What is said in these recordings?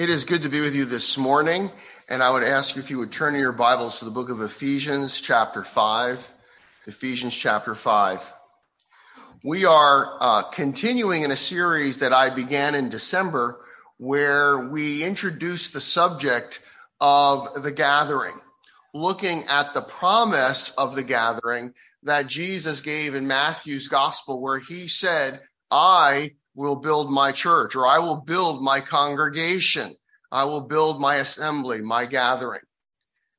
It is good to be with you this morning, and I would ask you if you would turn in your Bibles to the book of Ephesians, chapter 5. Ephesians, chapter 5. We are uh, continuing in a series that I began in December where we introduced the subject of the gathering, looking at the promise of the gathering that Jesus gave in Matthew's gospel, where he said, I will build my church or I will build my congregation. I will build my assembly, my gathering.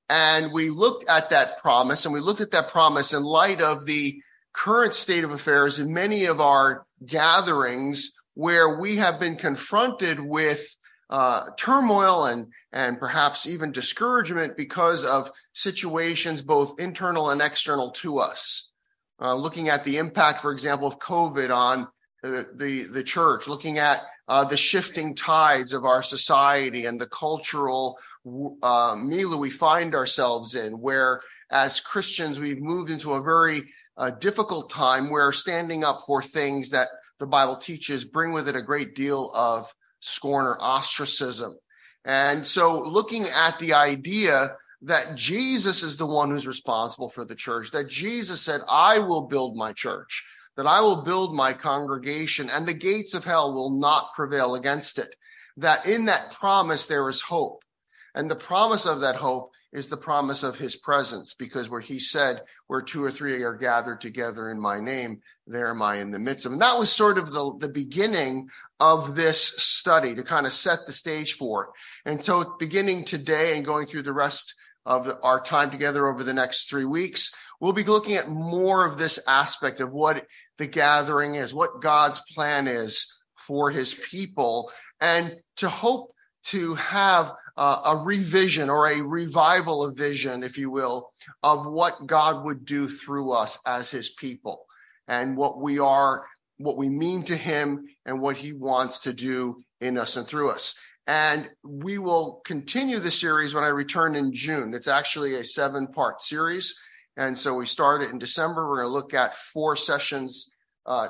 And we looked at that promise and we looked at that promise in light of the current state of affairs in many of our gatherings where we have been confronted with uh, turmoil and and perhaps even discouragement because of situations both internal and external to us. Uh, looking at the impact, for example, of COVID on the, the, church, looking at uh, the shifting tides of our society and the cultural uh, milieu we find ourselves in, where as Christians we've moved into a very uh, difficult time where standing up for things that the Bible teaches bring with it a great deal of scorn or ostracism. And so looking at the idea that Jesus is the one who's responsible for the church, that Jesus said, I will build my church that I will build my congregation and the gates of hell will not prevail against it. That in that promise there is hope. And the promise of that hope is the promise of his presence, because where he said, where two or three are gathered together in my name, there am I in the midst of them. And that was sort of the, the beginning of this study to kind of set the stage for it. And so beginning today and going through the rest of the, our time together over the next three weeks, we'll be looking at more of this aspect of what the gathering is, what God's plan is for his people, and to hope to have uh, a revision or a revival of vision, if you will, of what God would do through us as his people and what we are, what we mean to him and what he wants to do in us and through us. And we will continue the series when I return in June. It's actually a seven part series. And so we started in December. We're going to look at four sessions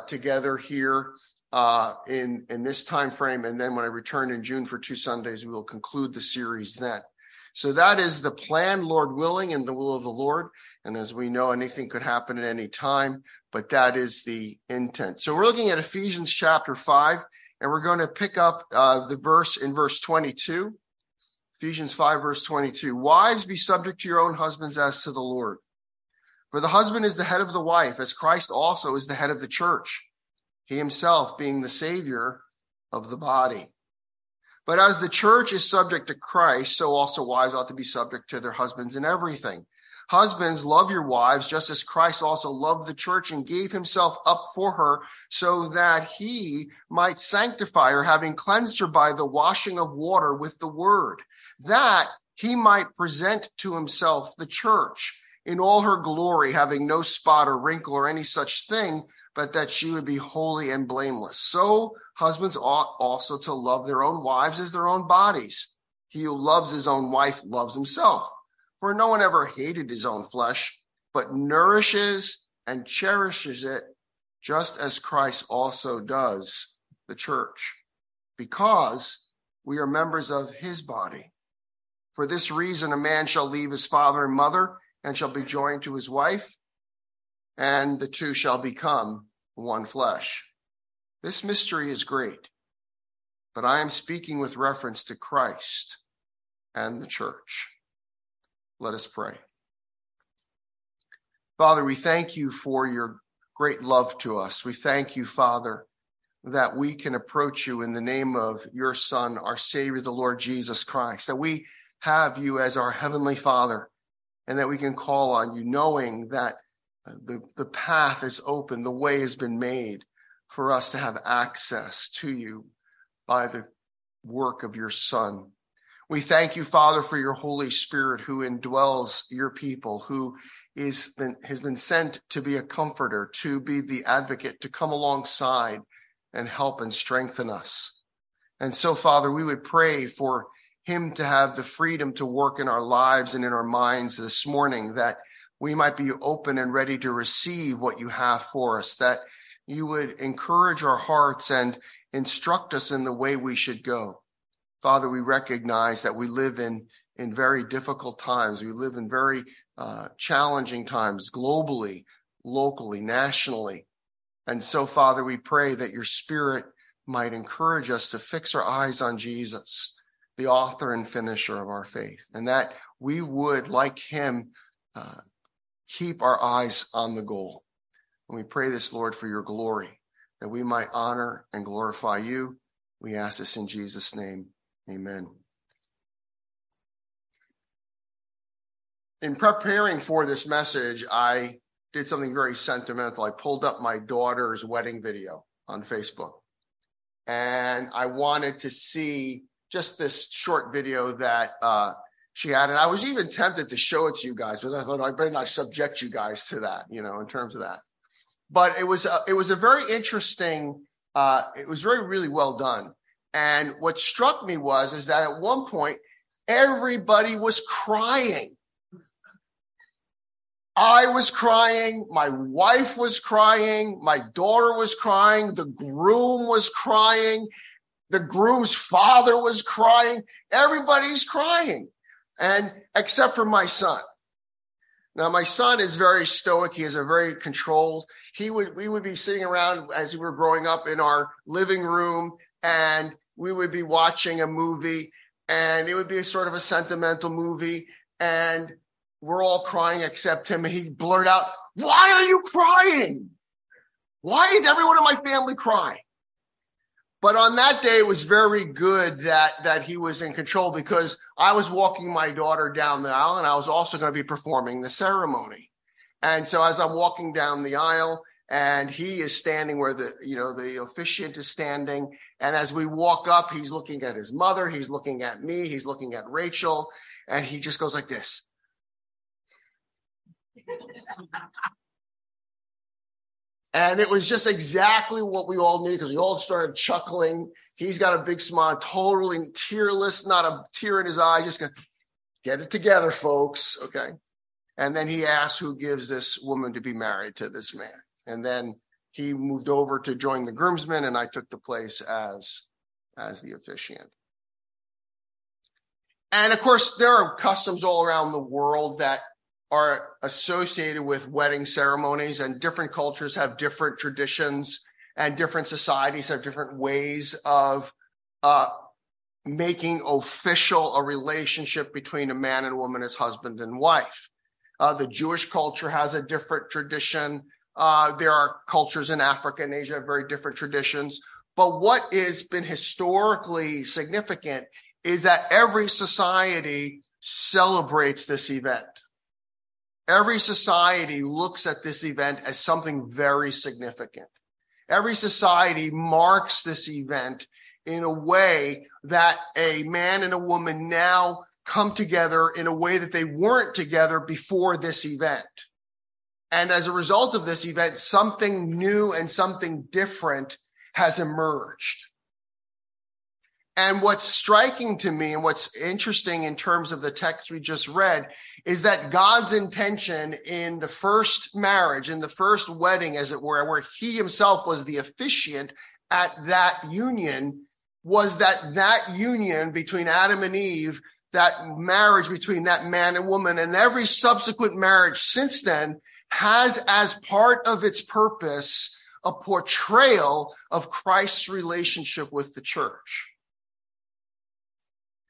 together here uh, in in this time frame, and then when I return in June for two Sundays, we will conclude the series then. So that is the plan, Lord willing, and the will of the Lord. And as we know, anything could happen at any time, but that is the intent. So we're looking at Ephesians chapter five, and we're going to pick up uh, the verse in verse 22. Ephesians 5, verse 22. Wives, be subject to your own husbands as to the Lord. For the husband is the head of the wife, as Christ also is the head of the church, he himself being the Savior of the body. But as the church is subject to Christ, so also wives ought to be subject to their husbands in everything. Husbands, love your wives, just as Christ also loved the church and gave himself up for her, so that he might sanctify her, having cleansed her by the washing of water with the word, that he might present to himself the church in all her glory, having no spot or wrinkle or any such thing, but that she would be holy and blameless. So husbands ought also to love their own wives as their own bodies. He who loves his own wife loves himself. For no one ever hated his own flesh, but nourishes and cherishes it, just as Christ also does the church, because we are members of his body. For this reason, a man shall leave his father and mother and shall be joined to his wife, and the two shall become one flesh. This mystery is great, but I am speaking with reference to Christ and the church. Let us pray. Father, we thank you for your great love to us. We thank you, Father, that we can approach you in the name of your Son, our Savior, the Lord Jesus Christ, that we have you as our Heavenly Father and that we can call on you knowing that uh, the, the path is open, the way has been made for us to have access to you by the work of your Son. We thank you, Father, for your Holy Spirit who indwells your people, who is been, has been sent to be a comforter, to be the advocate, to come alongside and help and strengthen us. And so, Father, we would pray for him to have the freedom to work in our lives and in our minds this morning, that we might be open and ready to receive what you have for us, that you would encourage our hearts and instruct us in the way we should go. Father, we recognize that we live in, in very difficult times. We live in very uh, challenging times globally, locally, nationally. And so, Father, we pray that your spirit might encourage us to fix our eyes on Jesus, the author and finisher of our faith, and that we would, like him, uh, keep our eyes on the goal. And we pray this, Lord, for your glory, that we might honor and glorify you. We ask this in Jesus' name. Amen. In preparing for this message, I did something very sentimental. I pulled up my daughter's wedding video on Facebook and I wanted to see just this short video that uh, she had. And I was even tempted to show it to you guys, but I thought I better not subject you guys to that, you know, in terms of that. But it was a, it was a very interesting. Uh, it was very really well done. And what struck me was is that at one point everybody was crying I was crying. My wife was crying. My daughter was crying. The groom was crying. The groom's father was crying. Everybody's crying. And except for my son. Now, my son is very stoic. He is a very controlled. He would, we would be sitting around as we were growing up in our living room and we would be watching a movie and it would be a sort of a sentimental movie. And we're all crying except him. And he blurted out, Why are you crying? Why is everyone in my family crying? But on that day, it was very good that, that he was in control because I was walking my daughter down the aisle and I was also going to be performing the ceremony. And so as I'm walking down the aisle and he is standing where the, you know, the officiant is standing. And as we walk up, he's looking at his mother. He's looking at me. He's looking at Rachel and he just goes like this. And it was just exactly what we all needed because we all started chuckling. He's got a big smile, totally tearless, not a tear in his eye, just gonna get it together, folks. Okay. And then he asked who gives this woman to be married to this man. And then he moved over to join the groomsmen, and I took the place as as the officiant. And of course, there are customs all around the world that are associated with wedding ceremonies and different cultures have different traditions and different societies have different ways of uh, making official a relationship between a man and woman as husband and wife. Uh, the Jewish culture has a different tradition. Uh, there are cultures in Africa and Asia have very different traditions. But what has been historically significant is that every society celebrates this event. Every society looks at this event as something very significant. Every society marks this event in a way that a man and a woman now come together in a way that they weren't together before this event. And as a result of this event, something new and something different has emerged. And what's striking to me and what's interesting in terms of the text we just read is that God's intention in the first marriage, in the first wedding, as it were, where he himself was the officiant at that union, was that that union between Adam and Eve, that marriage between that man and woman, and every subsequent marriage since then has as part of its purpose a portrayal of Christ's relationship with the church.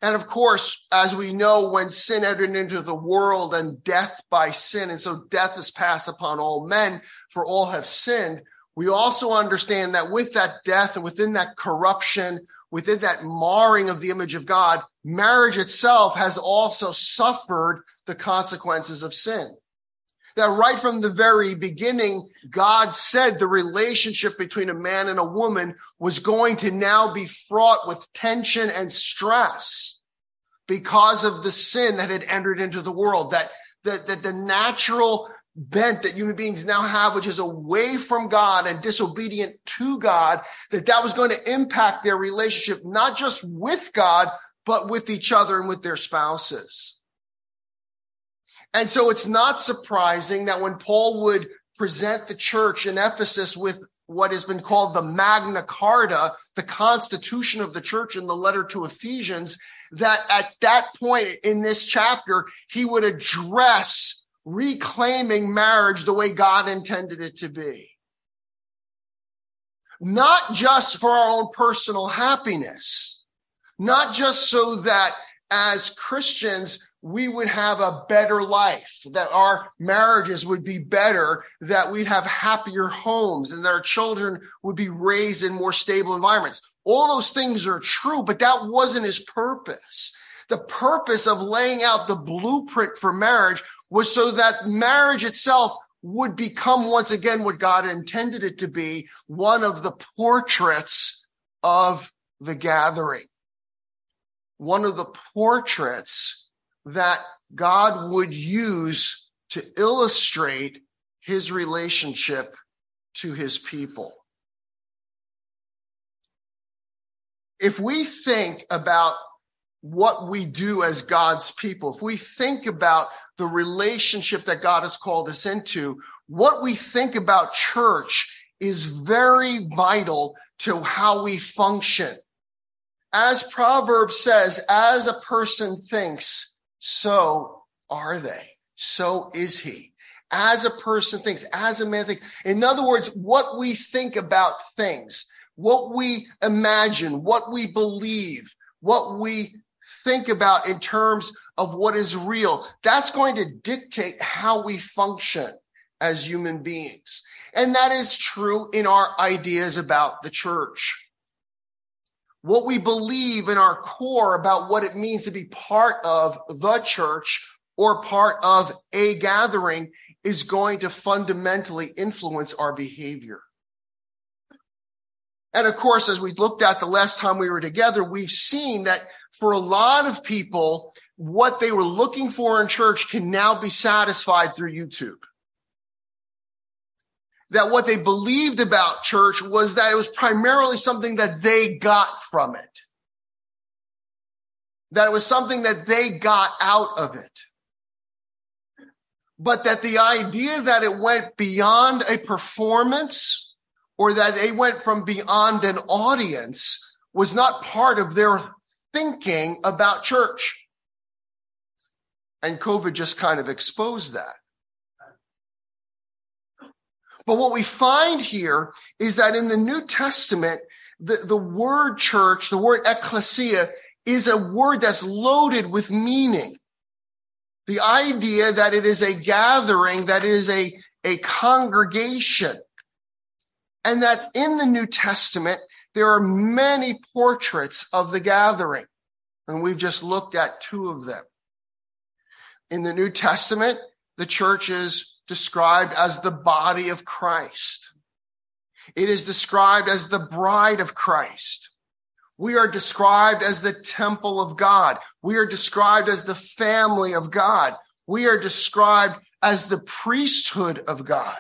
And of course, as we know, when sin entered into the world and death by sin, and so death is passed upon all men, for all have sinned, we also understand that with that death and within that corruption, within that marring of the image of God, marriage itself has also suffered the consequences of sin. That right from the very beginning, God said the relationship between a man and a woman was going to now be fraught with tension and stress because of the sin that had entered into the world. That, that, that the natural bent that human beings now have, which is away from God and disobedient to God, that that was going to impact their relationship, not just with God, but with each other and with their spouses. And so it's not surprising that when Paul would present the church in Ephesus with, what has been called the Magna Carta, the constitution of the church in the letter to Ephesians, that at that point in this chapter, he would address reclaiming marriage the way God intended it to be. Not just for our own personal happiness, not just so that as Christians, we would have a better life, that our marriages would be better, that we'd have happier homes, and that our children would be raised in more stable environments. All those things are true, but that wasn't his purpose. The purpose of laying out the blueprint for marriage was so that marriage itself would become once again what God intended it to be, one of the portraits of the gathering. One of the portraits that God would use to illustrate his relationship to his people. If we think about what we do as God's people, if we think about the relationship that God has called us into, what we think about church is very vital to how we function. As Proverbs says, as a person thinks, so are they. So is he. As a person thinks, as a man thinks. In other words, what we think about things, what we imagine, what we believe, what we think about in terms of what is real, that's going to dictate how we function as human beings. And that is true in our ideas about the church what we believe in our core about what it means to be part of the church or part of a gathering is going to fundamentally influence our behavior. And of course, as we looked at the last time we were together, we've seen that for a lot of people, what they were looking for in church can now be satisfied through YouTube that what they believed about church was that it was primarily something that they got from it. That it was something that they got out of it. But that the idea that it went beyond a performance or that they went from beyond an audience was not part of their thinking about church. And COVID just kind of exposed that. But what we find here is that in the New Testament, the, the word church, the word ecclesia, is a word that's loaded with meaning. The idea that it is a gathering, that it is a, a congregation. And that in the New Testament, there are many portraits of the gathering. And we've just looked at two of them. In the New Testament, the church is described as the body of Christ. It is described as the bride of Christ. We are described as the temple of God. We are described as the family of God. We are described as the priesthood of God.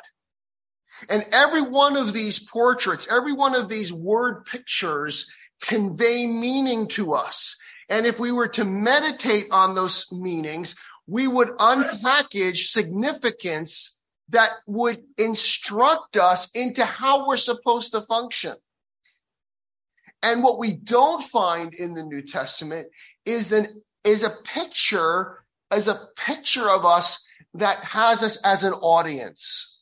And every one of these portraits, every one of these word pictures convey meaning to us. And if we were to meditate on those meanings, we would unpackage significance that would instruct us into how we're supposed to function. And what we don't find in the New Testament is an is a picture as a picture of us that has us as an audience.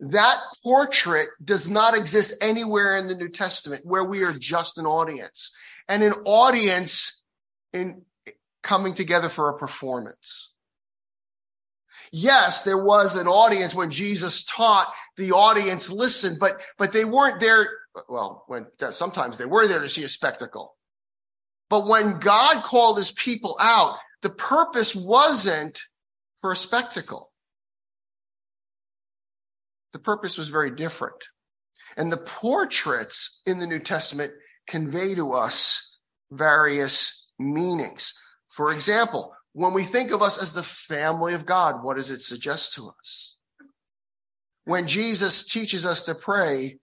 That portrait does not exist anywhere in the New Testament where we are just an audience. And an audience in coming together for a performance. Yes, there was an audience when Jesus taught, the audience listened, but, but they weren't there. Well, when sometimes they were there to see a spectacle. But when God called his people out, the purpose wasn't for a spectacle. The purpose was very different. And the portraits in the New Testament convey to us various meanings. For example, when we think of us as the family of God, what does it suggest to us? When Jesus teaches us to pray,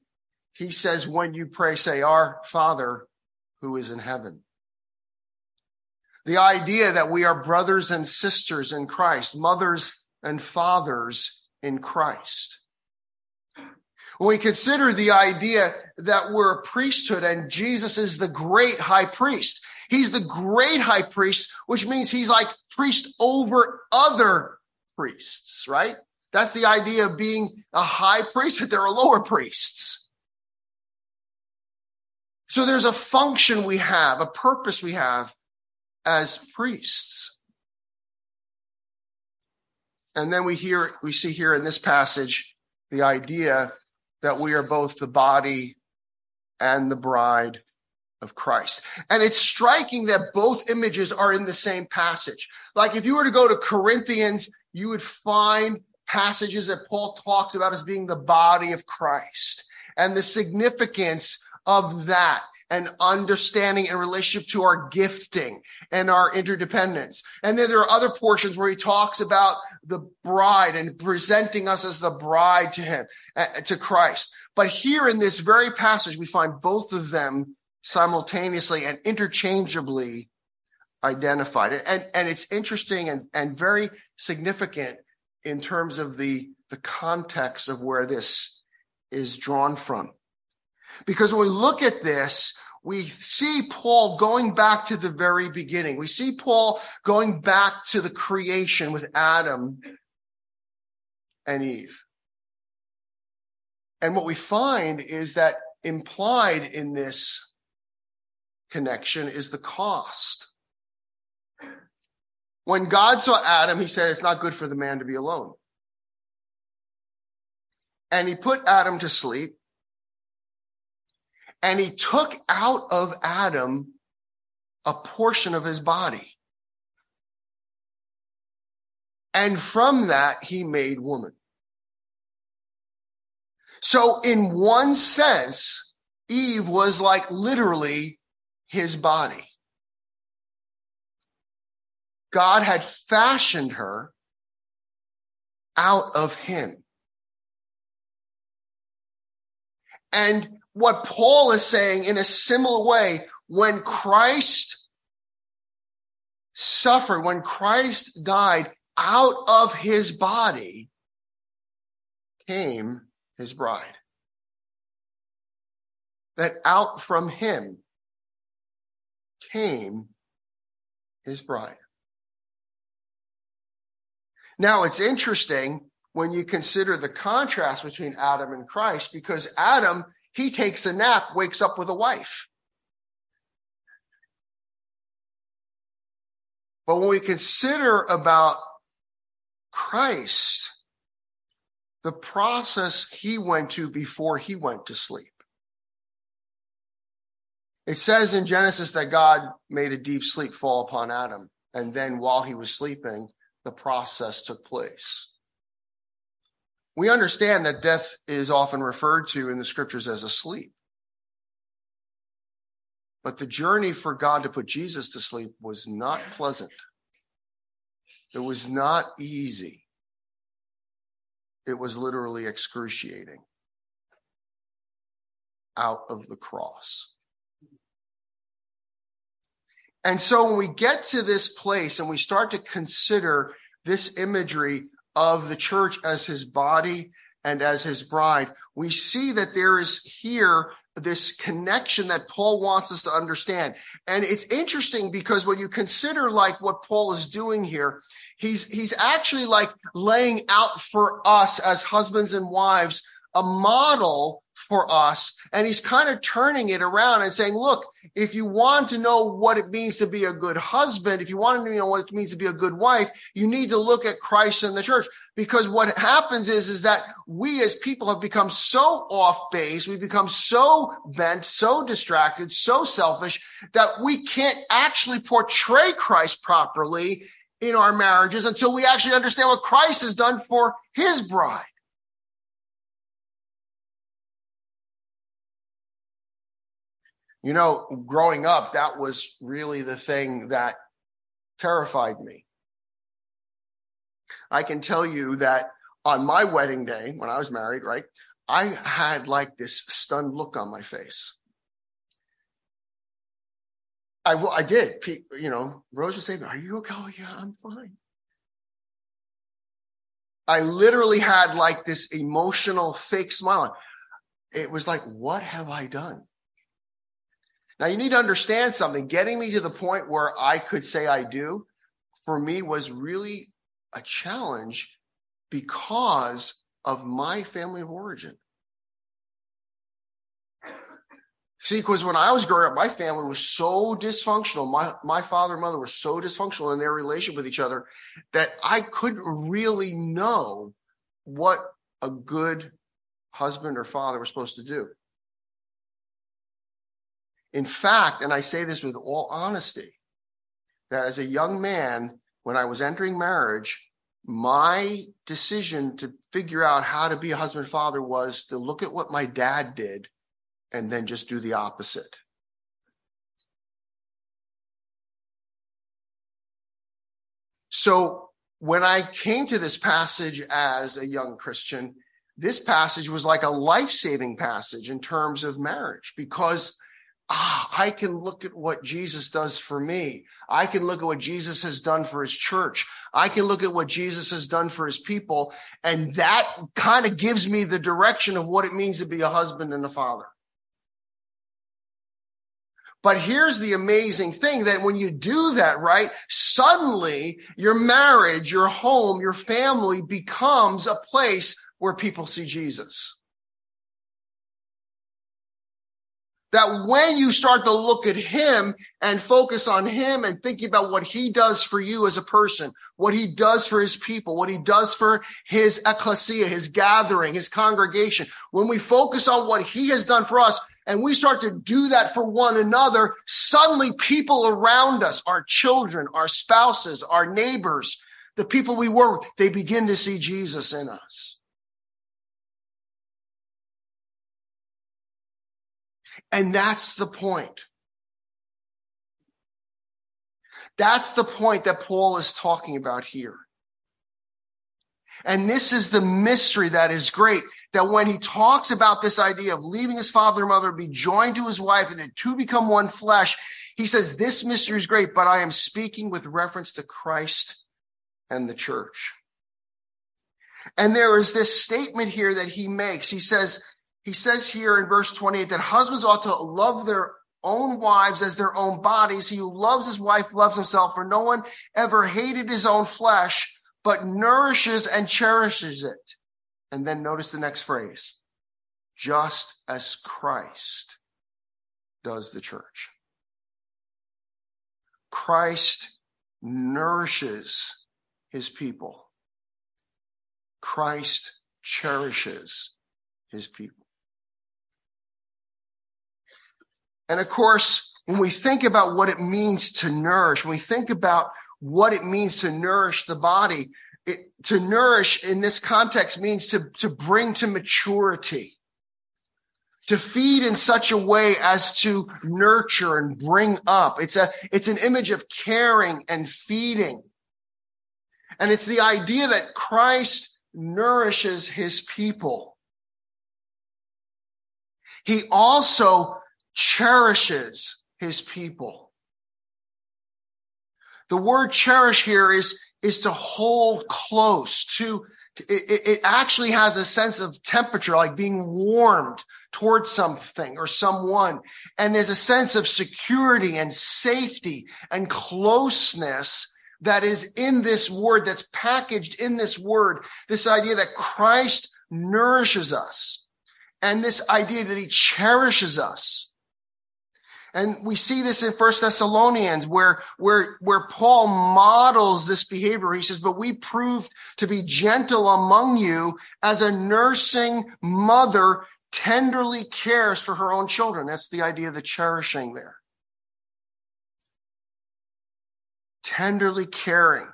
he says, when you pray, say, Our Father who is in heaven. The idea that we are brothers and sisters in Christ, mothers and fathers in Christ. When we consider the idea that we're a priesthood and Jesus is the great high priest, he's the great high priest, which means he's like priest over other priests, right? That's the idea of being a high priest, that there are lower priests. So there's a function we have, a purpose we have as priests. And then we hear, we see here in this passage the idea that we are both the body and the bride of Christ. And it's striking that both images are in the same passage. Like if you were to go to Corinthians, you would find passages that Paul talks about as being the body of Christ and the significance of that and understanding in relationship to our gifting and our interdependence. And then there are other portions where he talks about the bride and presenting us as the bride to him, uh, to Christ. But here in this very passage, we find both of them simultaneously and interchangeably identified. And, and it's interesting and, and very significant in terms of the, the context of where this is drawn from. Because when we look at this, we see Paul going back to the very beginning. We see Paul going back to the creation with Adam and Eve. And what we find is that implied in this connection is the cost. When God saw Adam, he said, It's not good for the man to be alone. And he put Adam to sleep and he took out of Adam a portion of his body. And from that, he made woman. So in one sense, Eve was like literally his body. God had fashioned her out of him. And what Paul is saying in a similar way, when Christ suffered, when Christ died, out of his body came his bride. That out from him came his bride. Now it's interesting when you consider the contrast between Adam and Christ because Adam he takes a nap, wakes up with a wife. But when we consider about Christ, the process he went to before he went to sleep. It says in Genesis that God made a deep sleep fall upon Adam. And then while he was sleeping, the process took place. We understand that death is often referred to in the scriptures as a sleep. But the journey for God to put Jesus to sleep was not pleasant. It was not easy. It was literally excruciating out of the cross. And so when we get to this place and we start to consider this imagery of the church as his body and as his bride, we see that there is here this connection that Paul wants us to understand. And it's interesting because when you consider like what Paul is doing here, he's, he's actually like laying out for us as husbands and wives a model for us. And he's kind of turning it around and saying, look, if you want to know what it means to be a good husband, if you want to know what it means to be a good wife, you need to look at Christ and the church. Because what happens is, is that we as people have become so off base, we become so bent, so distracted, so selfish that we can't actually portray Christ properly in our marriages until we actually understand what Christ has done for his bride. You know, growing up, that was really the thing that terrified me. I can tell you that on my wedding day, when I was married, right, I had like this stunned look on my face. I, I did. You know, Rose was saying, Are you okay? Oh, yeah, I'm fine. I literally had like this emotional fake smile. it was like, what have I done? Now you need to understand something. Getting me to the point where I could say I do for me was really a challenge because of my family of origin. See, because when I was growing up, my family was so dysfunctional. My, my father and mother were so dysfunctional in their relationship with each other that I couldn't really know what a good husband or father was supposed to do. In fact, and I say this with all honesty, that as a young man, when I was entering marriage, my decision to figure out how to be a husband father was to look at what my dad did and then just do the opposite. So when I came to this passage as a young Christian, this passage was like a life saving passage in terms of marriage because ah, I can look at what Jesus does for me. I can look at what Jesus has done for his church. I can look at what Jesus has done for his people. And that kind of gives me the direction of what it means to be a husband and a father. But here's the amazing thing that when you do that, right, suddenly your marriage, your home, your family becomes a place where people see Jesus. That when you start to look at him and focus on him and thinking about what he does for you as a person, what he does for his people, what he does for his ecclesia, his gathering, his congregation, when we focus on what he has done for us, and we start to do that for one another, suddenly people around us, our children, our spouses, our neighbors, the people we work with, they begin to see Jesus in us. And that's the point. That's the point that Paul is talking about here. And this is the mystery that is great that when he talks about this idea of leaving his father and mother, be joined to his wife, and the two become one flesh, he says, This mystery is great, but I am speaking with reference to Christ and the church. And there is this statement here that he makes. He says, he says here in verse 28 that husbands ought to love their own wives as their own bodies. He who loves his wife loves himself, for no one ever hated his own flesh, but nourishes and cherishes it. And then notice the next phrase just as Christ does the church. Christ nourishes his people. Christ cherishes his people. And of course, when we think about what it means to nourish, when we think about what it means to nourish the body, it, to nourish in this context means to, to bring to maturity, to feed in such a way as to nurture and bring up. It's a, it's an image of caring and feeding. And it's the idea that Christ nourishes his people. He also cherishes his people. The word cherish here is, is to hold close to, it, it actually has a sense of temperature, like being warmed towards something or someone. And there's a sense of security and safety and closeness that is in this word, that's packaged in this word. This idea that Christ nourishes us and this idea that he cherishes us. And we see this in First Thessalonians where, where, where Paul models this behavior. He says, but we proved to be gentle among you as a nursing mother tenderly cares for her own children. That's the idea of the cherishing there. Tenderly caring.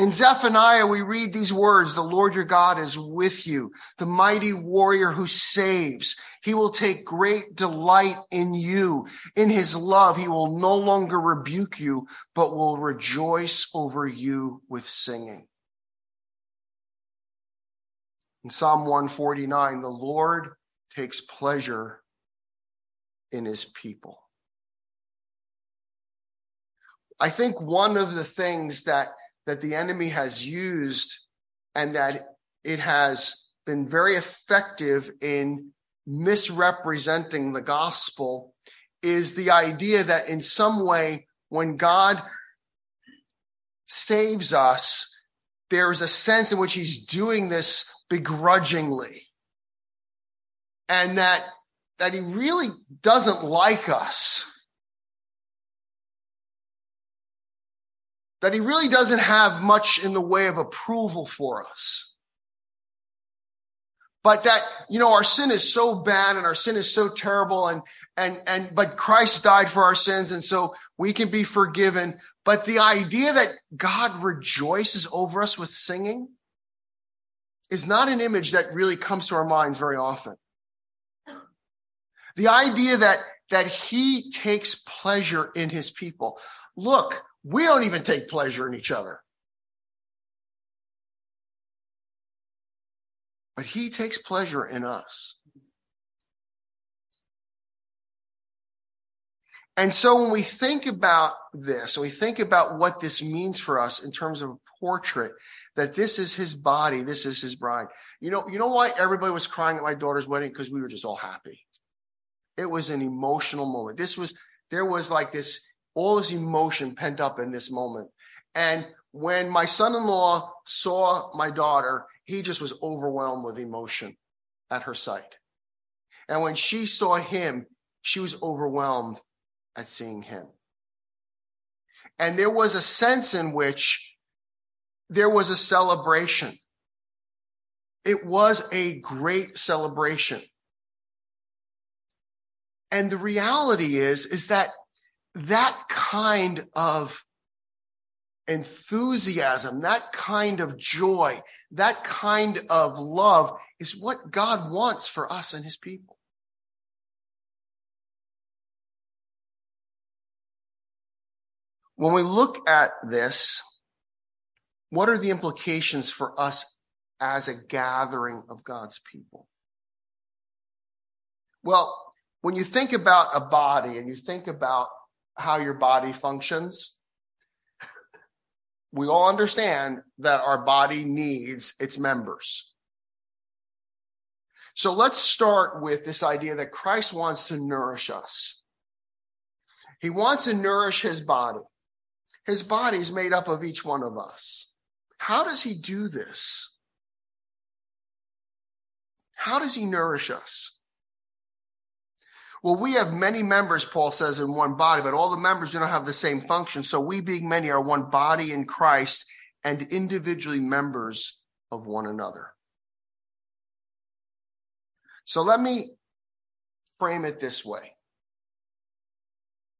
In Zephaniah, we read these words, the Lord your God is with you, the mighty warrior who saves. He will take great delight in you. In his love, he will no longer rebuke you, but will rejoice over you with singing. In Psalm 149, the Lord takes pleasure in his people. I think one of the things that that the enemy has used and that it has been very effective in misrepresenting the gospel is the idea that in some way, when God saves us, there's a sense in which he's doing this begrudgingly. And that, that he really doesn't like us. That he really doesn't have much in the way of approval for us. But that, you know, our sin is so bad and our sin is so terrible and, and, and, but Christ died for our sins and so we can be forgiven. But the idea that God rejoices over us with singing is not an image that really comes to our minds very often. The idea that, that he takes pleasure in his people. Look, we don't even take pleasure in each other. But he takes pleasure in us. And so when we think about this, and we think about what this means for us in terms of a portrait, that this is his body, this is his bride. You know, you know why everybody was crying at my daughter's wedding? Because we were just all happy. It was an emotional moment. This was, there was like this, all this emotion pent up in this moment. And when my son-in-law saw my daughter, he just was overwhelmed with emotion at her sight. And when she saw him, she was overwhelmed at seeing him. And there was a sense in which there was a celebration. It was a great celebration. And the reality is, is that that kind of enthusiasm, that kind of joy, that kind of love is what God wants for us and his people. When we look at this, what are the implications for us as a gathering of God's people? Well, when you think about a body and you think about how your body functions, we all understand that our body needs its members. So let's start with this idea that Christ wants to nourish us. He wants to nourish his body. His body is made up of each one of us. How does he do this? How does he nourish us? Well, we have many members, Paul says, in one body, but all the members do not have the same function. So we, being many, are one body in Christ and individually members of one another. So let me frame it this way.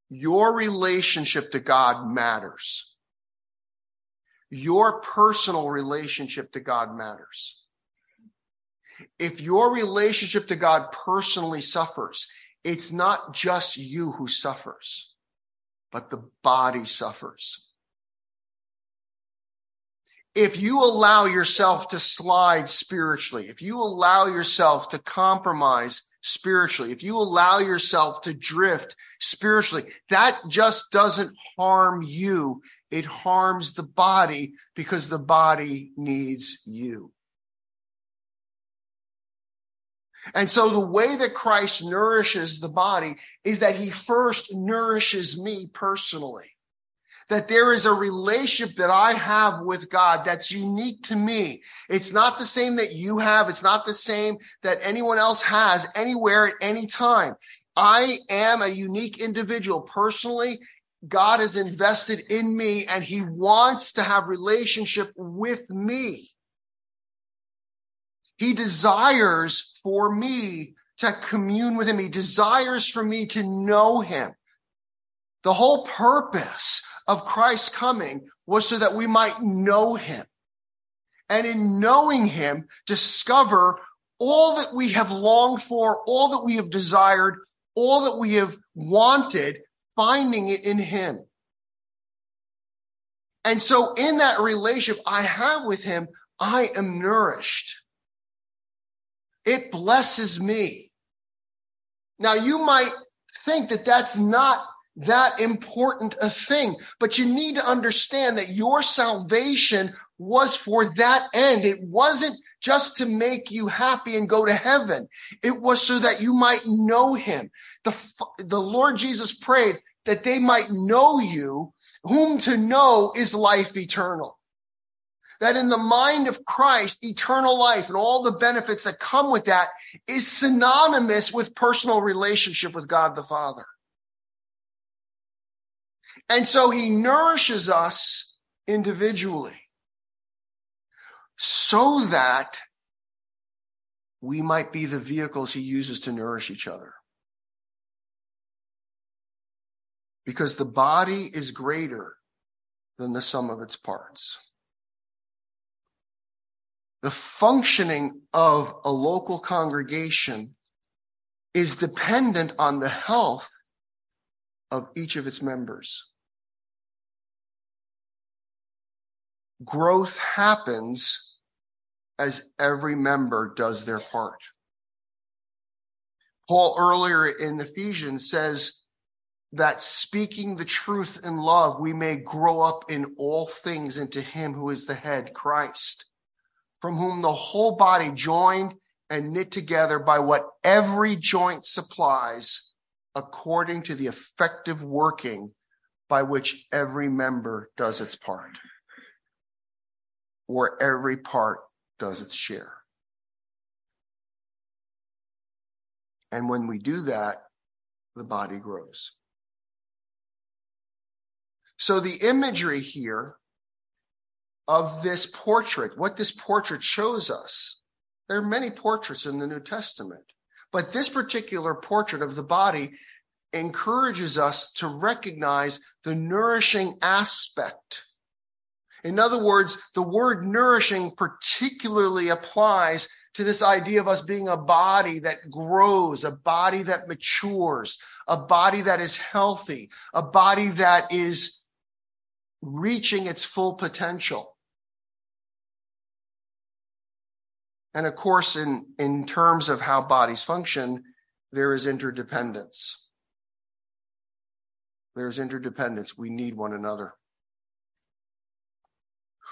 Your relationship to God matters. Your personal relationship to God matters. If your relationship to God personally suffers, it's not just you who suffers, but the body suffers. If you allow yourself to slide spiritually, if you allow yourself to compromise spiritually, if you allow yourself to drift spiritually, that just doesn't harm you. It harms the body because the body needs you. And so the way that Christ nourishes the body is that he first nourishes me personally. That there is a relationship that I have with God that's unique to me. It's not the same that you have. It's not the same that anyone else has anywhere at any time. I am a unique individual personally. God has invested in me and he wants to have relationship with me. He desires for me to commune with him. He desires for me to know him. The whole purpose of Christ's coming was so that we might know him. And in knowing him, discover all that we have longed for, all that we have desired, all that we have wanted, finding it in him. And so in that relationship I have with him, I am nourished. It blesses me. Now you might think that that's not that important a thing, but you need to understand that your salvation was for that end. It wasn't just to make you happy and go to heaven. It was so that you might know him. The, the Lord Jesus prayed that they might know you, whom to know is life eternal. That in the mind of Christ, eternal life and all the benefits that come with that is synonymous with personal relationship with God the Father. And so he nourishes us individually so that we might be the vehicles he uses to nourish each other. Because the body is greater than the sum of its parts. The functioning of a local congregation is dependent on the health of each of its members. Growth happens as every member does their part. Paul earlier in Ephesians says that speaking the truth in love, we may grow up in all things into him who is the head, Christ, from whom the whole body joined and knit together by what every joint supplies according to the effective working by which every member does its part, or every part does its share. And when we do that, the body grows. So the imagery here of this portrait, what this portrait shows us, there are many portraits in the New Testament, but this particular portrait of the body encourages us to recognize the nourishing aspect in other words, the word nourishing particularly applies to this idea of us being a body that grows, a body that matures, a body that is healthy, a body that is reaching its full potential. And of course, in, in terms of how bodies function, there is interdependence. There's interdependence. We need one another.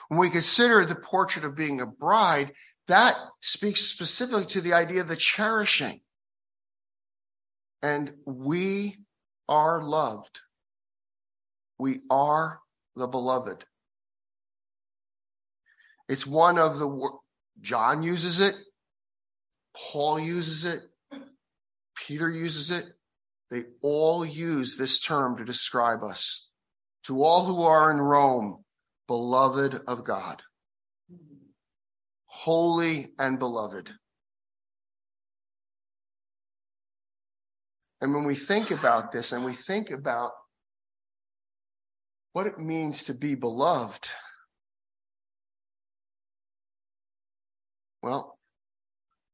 When we consider the portrait of being a bride, that speaks specifically to the idea of the cherishing. And we are loved. We are the beloved. It's one of the, John uses it, Paul uses it, Peter uses it. They all use this term to describe us. To all who are in Rome, beloved of God, holy and beloved. And when we think about this and we think about what it means to be beloved, well,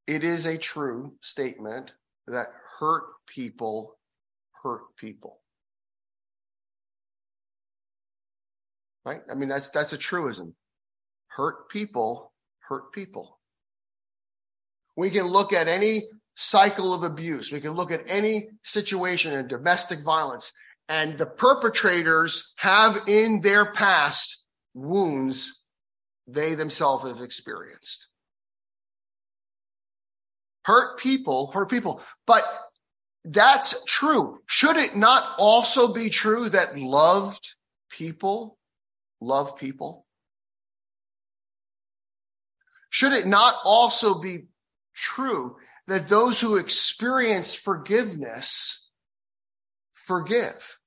it is a true statement that hurt people hurt people. right? I mean, that's that's a truism. Hurt people hurt people. We can look at any cycle of abuse. We can look at any situation in domestic violence, and the perpetrators have in their past wounds they themselves have experienced. Hurt people, hurt people. But that's true. Should it not also be true that loved people love people? Should it not also be true that those who experience forgiveness forgive?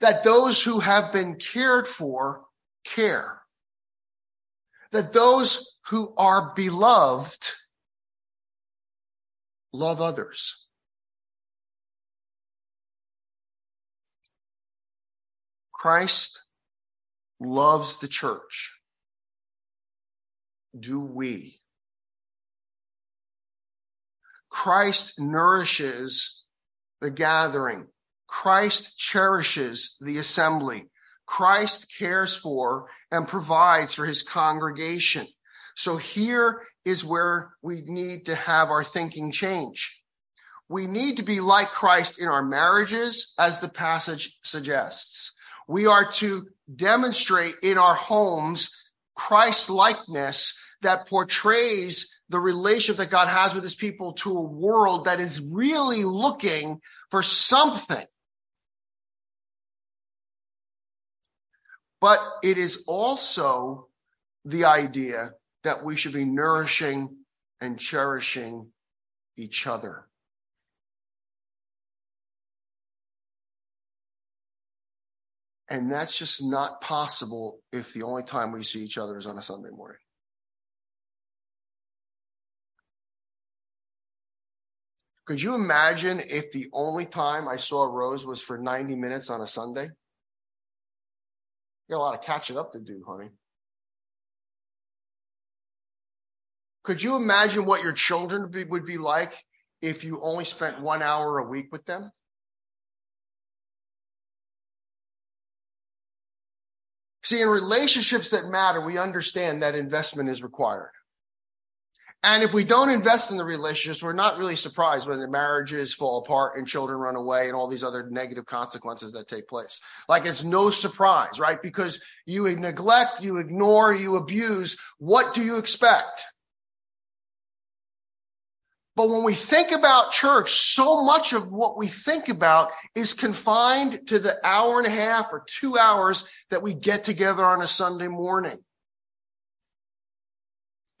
That those who have been cared for care? That those who are beloved love others? Christ loves the church. Do we? Christ nourishes the gathering. Christ cherishes the assembly. Christ cares for and provides for his congregation. So here is where we need to have our thinking change. We need to be like Christ in our marriages, as the passage suggests. We are to demonstrate in our homes Christ likeness that portrays the relationship that God has with his people to a world that is really looking for something. But it is also the idea that we should be nourishing and cherishing each other. And that's just not possible if the only time we see each other is on a Sunday morning. Could you imagine if the only time I saw Rose was for 90 minutes on a Sunday? You got a lot of catching up to do, honey. Could you imagine what your children would be, would be like if you only spent one hour a week with them? See, in relationships that matter, we understand that investment is required. And if we don't invest in the relationships, we're not really surprised when the marriages fall apart and children run away and all these other negative consequences that take place. Like it's no surprise, right? Because you neglect, you ignore, you abuse. What do you expect? But when we think about church, so much of what we think about is confined to the hour and a half or two hours that we get together on a Sunday morning.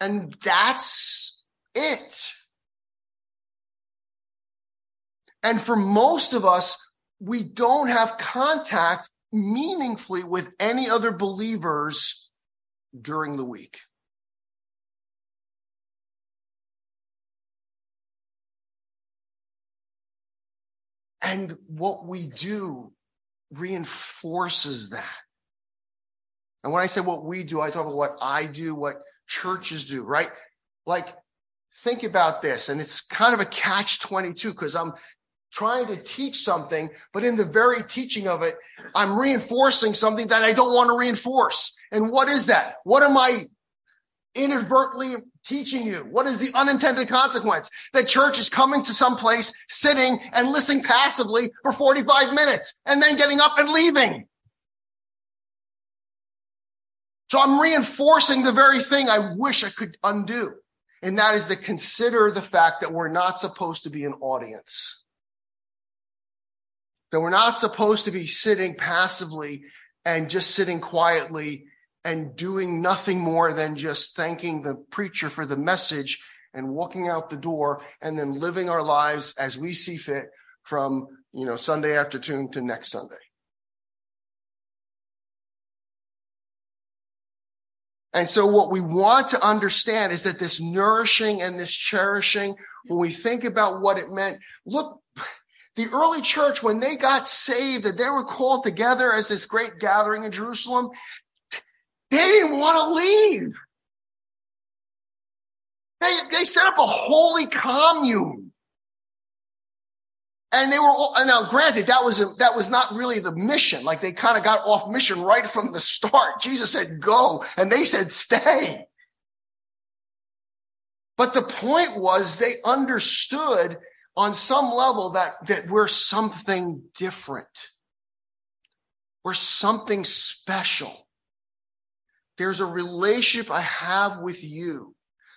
And that's it. And for most of us, we don't have contact meaningfully with any other believers during the week. And what we do reinforces that. And when I say what we do, I talk about what I do, what churches do, right? Like, think about this. And it's kind of a catch 22 because I'm trying to teach something, but in the very teaching of it, I'm reinforcing something that I don't want to reinforce. And what is that? What am I inadvertently teaching you? What is the unintended consequence? That church is coming to some place, sitting and listening passively for 45 minutes and then getting up and leaving. So I'm reinforcing the very thing I wish I could undo. And that is to consider the fact that we're not supposed to be an audience. That we're not supposed to be sitting passively and just sitting quietly and doing nothing more than just thanking the preacher for the message and walking out the door and then living our lives as we see fit from, you know, Sunday afternoon to next Sunday. And so what we want to understand is that this nourishing and this cherishing, when we think about what it meant, look, the early church, when they got saved and they were called together as this great gathering in Jerusalem, they didn't want to leave. They, they set up a holy commune. And they were all, now granted, that was, a, that was not really the mission. Like they kind of got off mission right from the start. Jesus said, go. And they said, stay. But the point was they understood on some level that, that we're something different. We're something special. There's a relationship I have with you,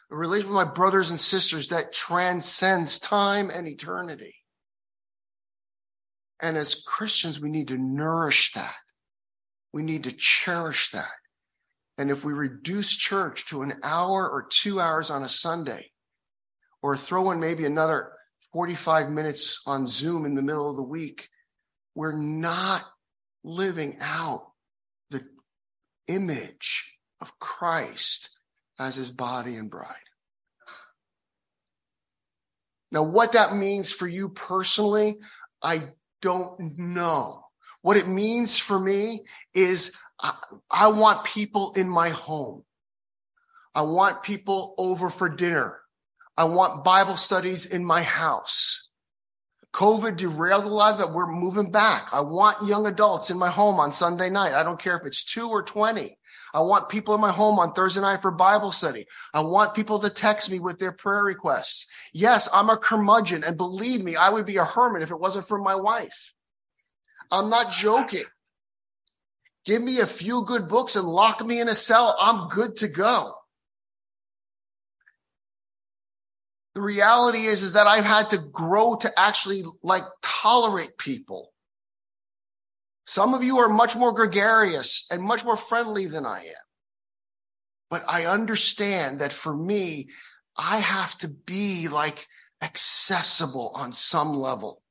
a relationship with my brothers and sisters that transcends time and eternity. And as Christians, we need to nourish that. We need to cherish that. And if we reduce church to an hour or two hours on a Sunday, or throw in maybe another 45 minutes on Zoom in the middle of the week, we're not living out the image of Christ as his body and bride. Now, what that means for you personally, I don't know. What it means for me is I, I want people in my home. I want people over for dinner. I want Bible studies in my house. COVID derailed a lot that we're moving back. I want young adults in my home on Sunday night. I don't care if it's two or 20. I want people in my home on Thursday night for Bible study. I want people to text me with their prayer requests. Yes, I'm a curmudgeon. And believe me, I would be a hermit if it wasn't for my wife. I'm not joking. Give me a few good books and lock me in a cell. I'm good to go. The reality is, is that I've had to grow to actually like tolerate people. Some of you are much more gregarious and much more friendly than I am. But I understand that for me, I have to be like accessible on some level.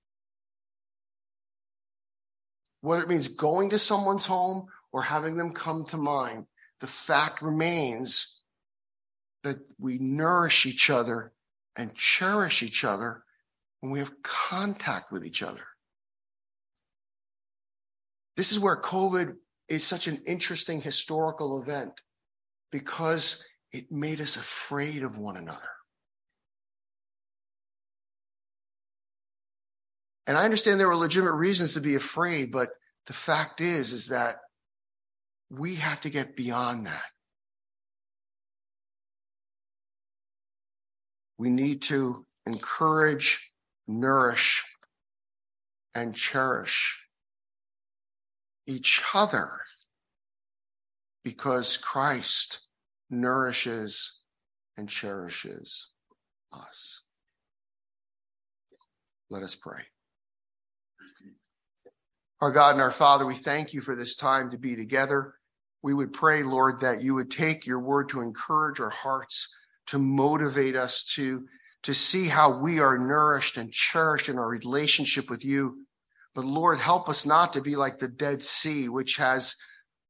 Whether it means going to someone's home or having them come to mine, the fact remains that we nourish each other and cherish each other when we have contact with each other. This is where COVID is such an interesting historical event because it made us afraid of one another. And I understand there were legitimate reasons to be afraid, but the fact is, is that we have to get beyond that. We need to encourage, nourish, and cherish each other because Christ nourishes and cherishes us. Let us pray. Our God and our Father, we thank you for this time to be together. We would pray, Lord, that you would take your word to encourage our hearts to motivate us to, to see how we are nourished and cherished in our relationship with you. But Lord, help us not to be like the Dead Sea, which has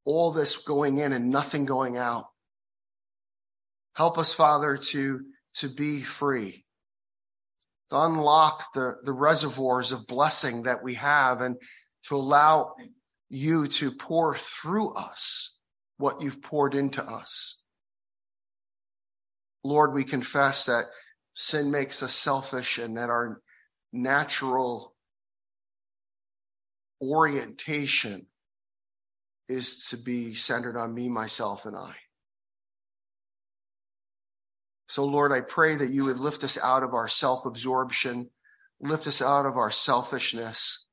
all this going in and nothing going out. Help us, Father, to, to be free, to unlock the, the reservoirs of blessing that we have and to allow you to pour through us what you've poured into us. Lord, we confess that sin makes us selfish and that our natural orientation is to be centered on me, myself, and I. So, Lord, I pray that you would lift us out of our self absorption, lift us out of our selfishness,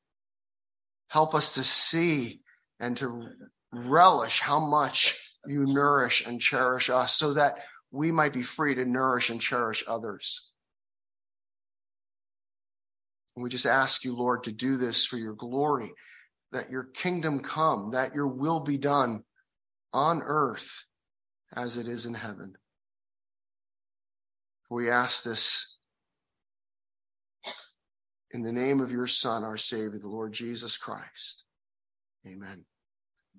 help us to see and to relish how much you nourish and cherish us so that we might be free to nourish and cherish others. And we just ask you, Lord, to do this for your glory, that your kingdom come, that your will be done on earth as it is in heaven. We ask this in the name of your Son, our Savior, the Lord Jesus Christ. Amen.